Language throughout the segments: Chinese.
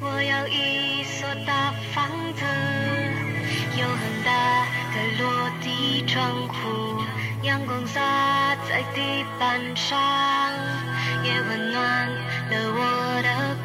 我要一所大房子，有很大的落地窗户，阳光洒在地板上，也温暖了我的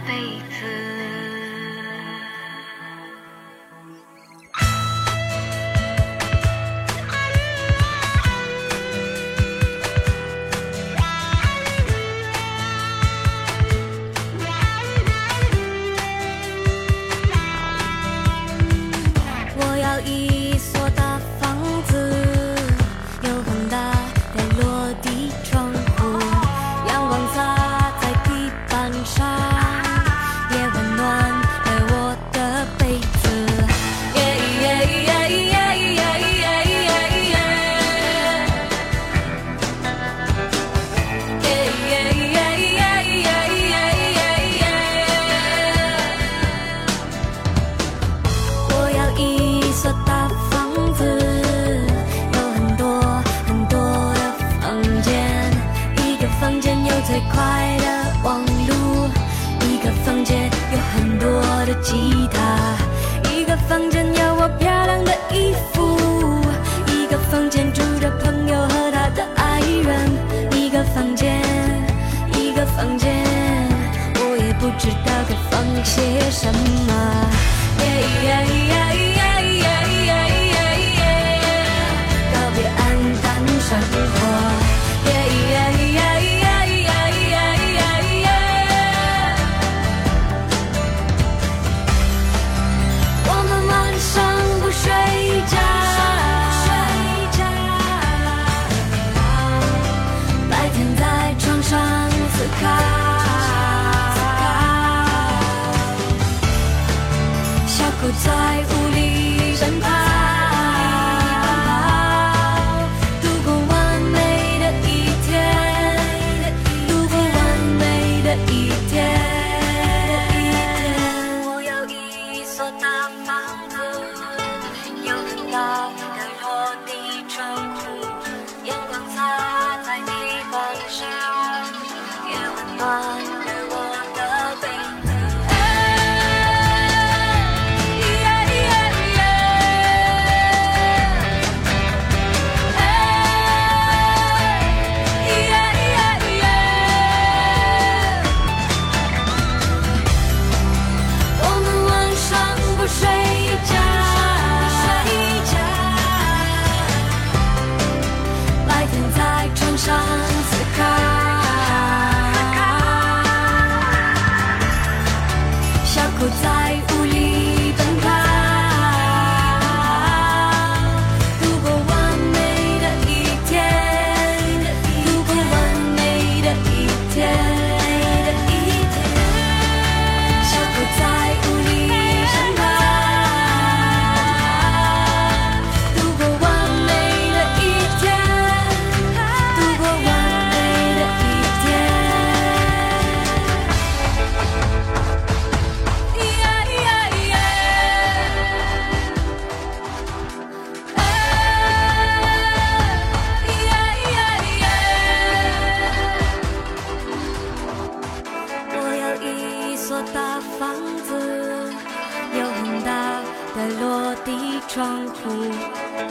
在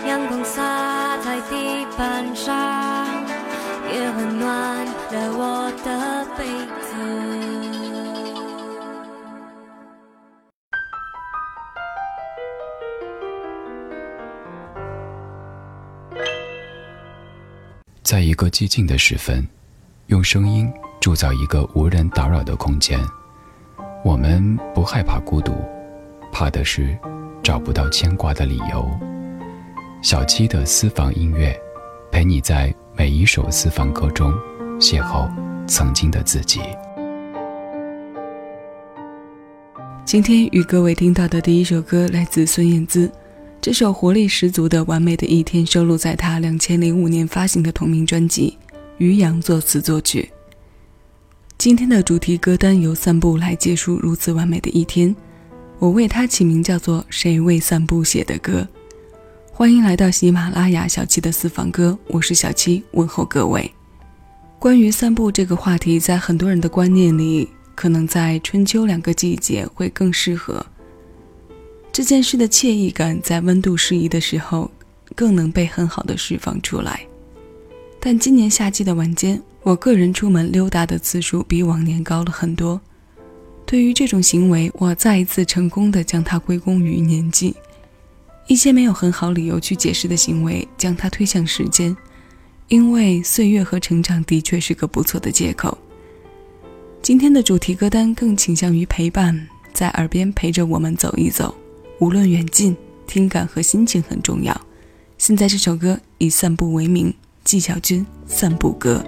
阳光洒在地板上，也温暖了我的被子。在一个寂静的时分，用声音铸造一个无人打扰的空间。我们不害怕孤独，怕的是找不到牵挂的理由。小七的私房音乐，陪你在每一首私房歌中邂逅曾经的自己。今天与各位听到的第一首歌来自孙燕姿，这首活力十足的《完美的一天》收录在她两千零五年发行的同名专辑，于洋作词作曲。今天的主题歌单由散步来结束如此完美的一天，我为它起名叫做《谁为散步写的歌》。欢迎来到喜马拉雅小七的私房歌，我是小七，问候各位。关于散步这个话题，在很多人的观念里，可能在春秋两个季节会更适合。这件事的惬意感在温度适宜的时候，更能被很好的释放出来。但今年夏季的晚间，我个人出门溜达的次数比往年高了很多。对于这种行为，我再一次成功的将它归功于年纪。一些没有很好理由去解释的行为，将它推向时间，因为岁月和成长的确是个不错的借口。今天的主题歌单更倾向于陪伴，在耳边陪着我们走一走，无论远近，听感和心情很重要。现在这首歌以散步为名，纪晓君《散步歌》。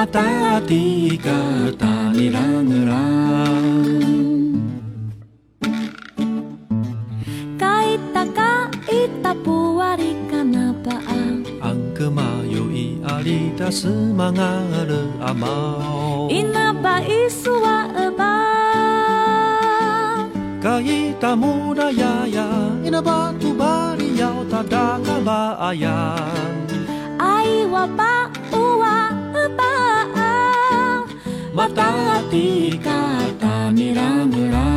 Mata tiga tani langeran Kaita ka ita puari kanapa Ang kemayo i alita semangale amau Inapa isua eba Kaita muda yaya Inabatu bari yau tadaka baayan Ay wapa uwa Mata tika tanirang-rang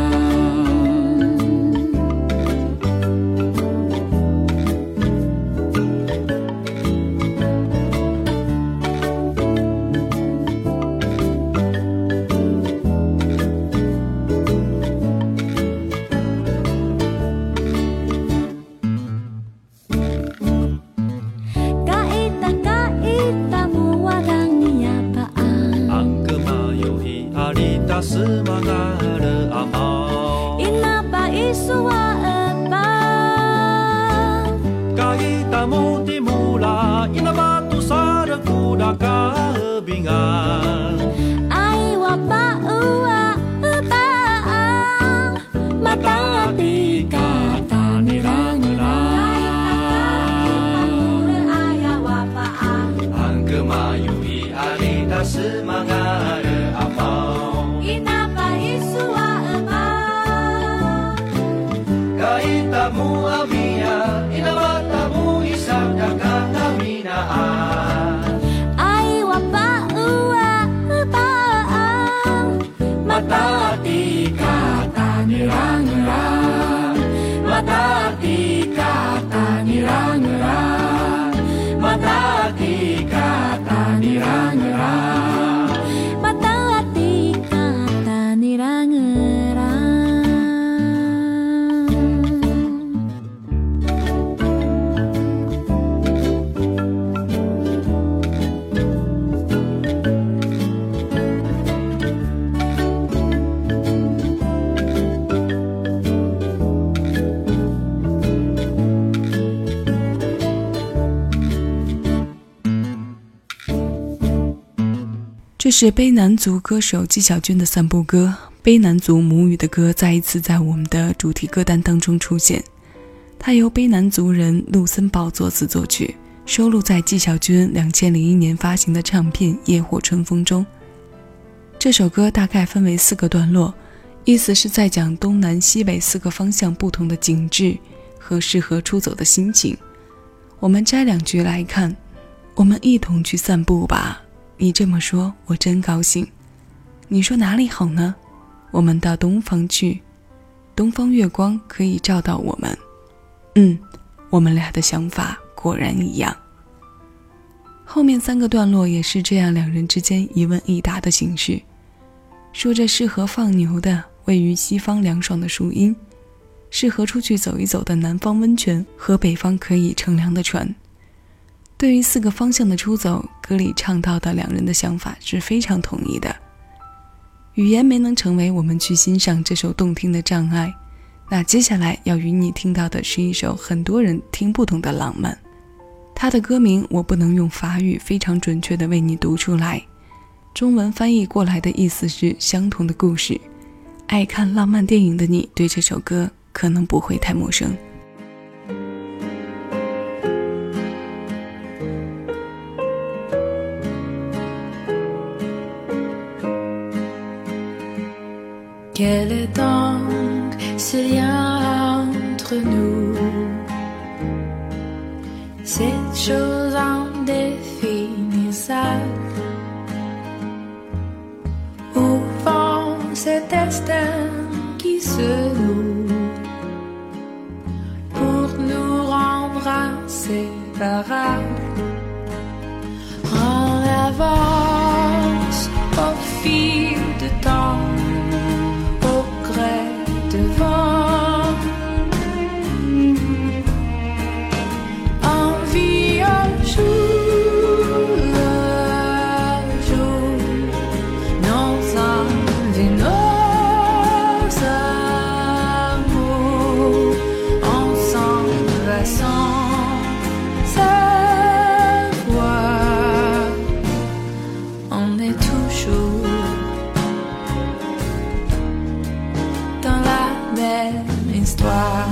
是卑南族歌手纪晓君的散步歌，卑南族母语的歌再一次在我们的主题歌单当中出现。它由卑南族人陆森堡作词作曲，收录在纪晓君两千零一年发行的唱片《夜火春风》中。这首歌大概分为四个段落，意思是在讲东南西北四个方向不同的景致和适合出走的心情。我们摘两句来看：我们一同去散步吧。你这么说，我真高兴。你说哪里好呢？我们到东方去，东方月光可以照到我们。嗯，我们俩的想法果然一样。后面三个段落也是这样，两人之间一问一答的形式，说着适合放牛的位于西方凉爽的树荫，适合出去走一走的南方温泉和北方可以乘凉的船。对于四个方向的出走，歌里唱到的两人的想法是非常统一的。语言没能成为我们去欣赏这首动听的障碍。那接下来要与你听到的是一首很多人听不懂的浪漫，它的歌名我不能用法语非常准确的为你读出来，中文翻译过来的意思是相同的故事。爱看浪漫电影的你对这首歌可能不会太陌生。pour nous rembrasser par. fly.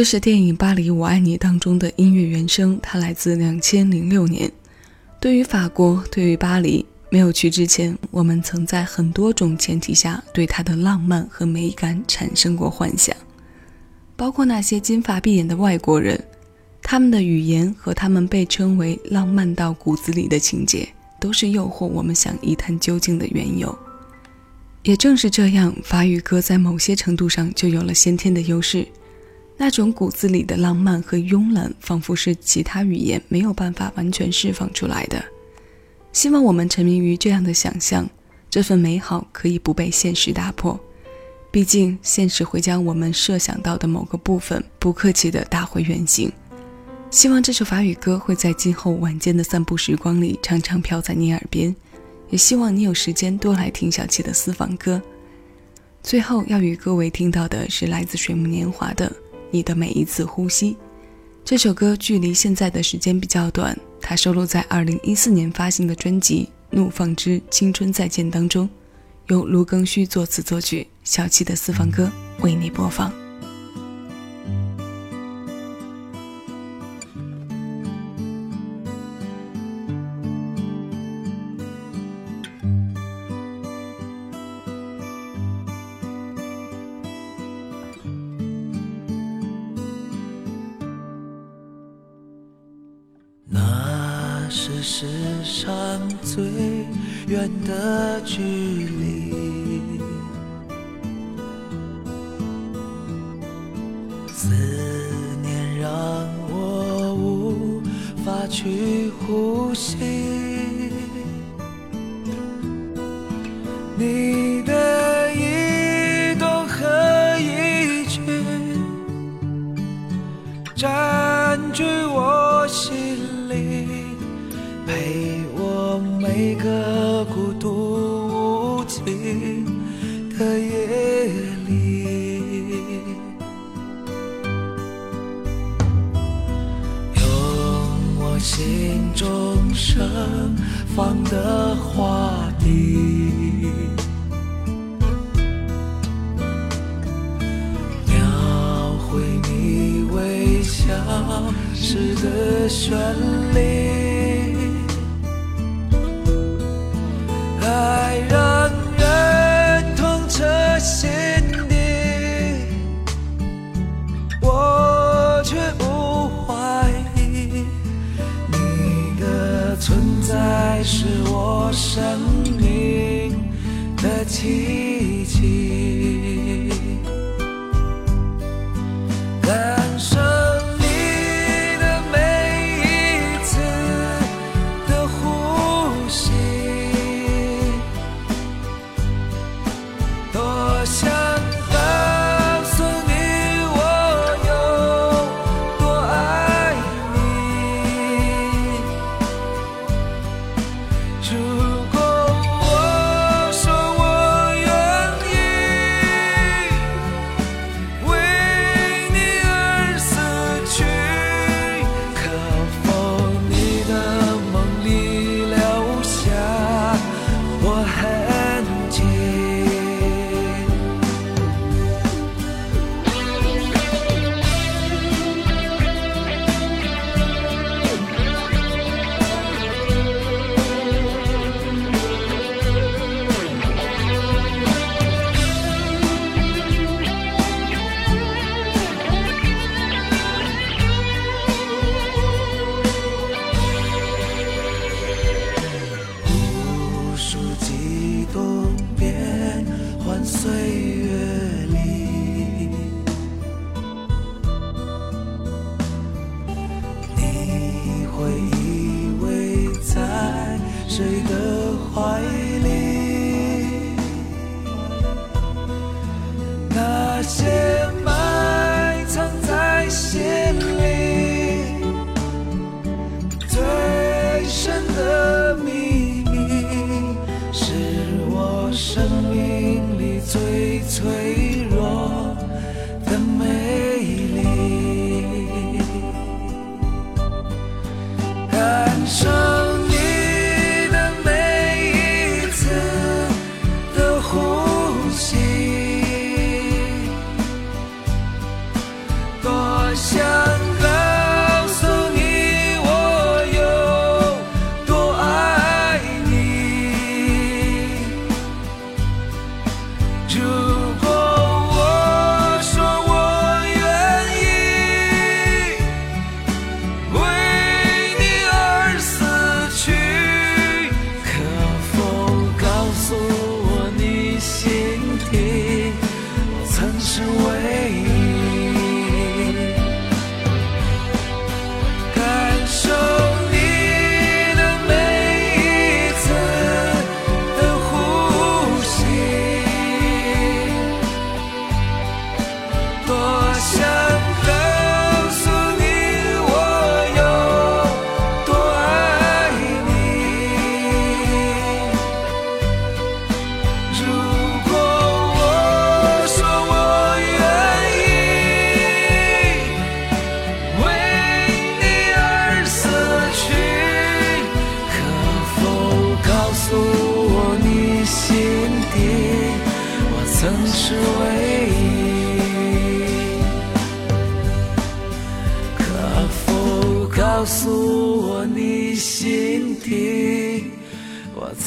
这是电影《巴黎我爱你》当中的音乐原声，它来自两千零六年。对于法国，对于巴黎，没有去之前，我们曾在很多种前提下对它的浪漫和美感产生过幻想，包括那些金发碧眼的外国人，他们的语言和他们被称为浪漫到骨子里的情节，都是诱惑我们想一探究竟的缘由。也正是这样，法语歌在某些程度上就有了先天的优势。那种骨子里的浪漫和慵懒，仿佛是其他语言没有办法完全释放出来的。希望我们沉迷于这样的想象，这份美好可以不被现实打破。毕竟，现实会将我们设想到的某个部分不客气地打回原形。希望这首法语歌会在今后晚间的散步时光里常常飘在你耳边，也希望你有时间多来听小七的私房歌。最后要与各位听到的是来自水木年华的《你的每一次呼吸》。这首歌距离现在的时间比较短，它收录在2014年发行的专辑《怒放之青春再见》当中，由卢庚戌作词作曲，小七的私房歌为你播放。是世上最远的距离，思念让我无法去呼吸。的孤独无尽的夜里，用我心中盛放的花蒂。描绘你微笑时的绚丽，我却不怀疑你的存在是我生命的奇迹。最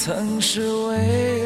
曾是为。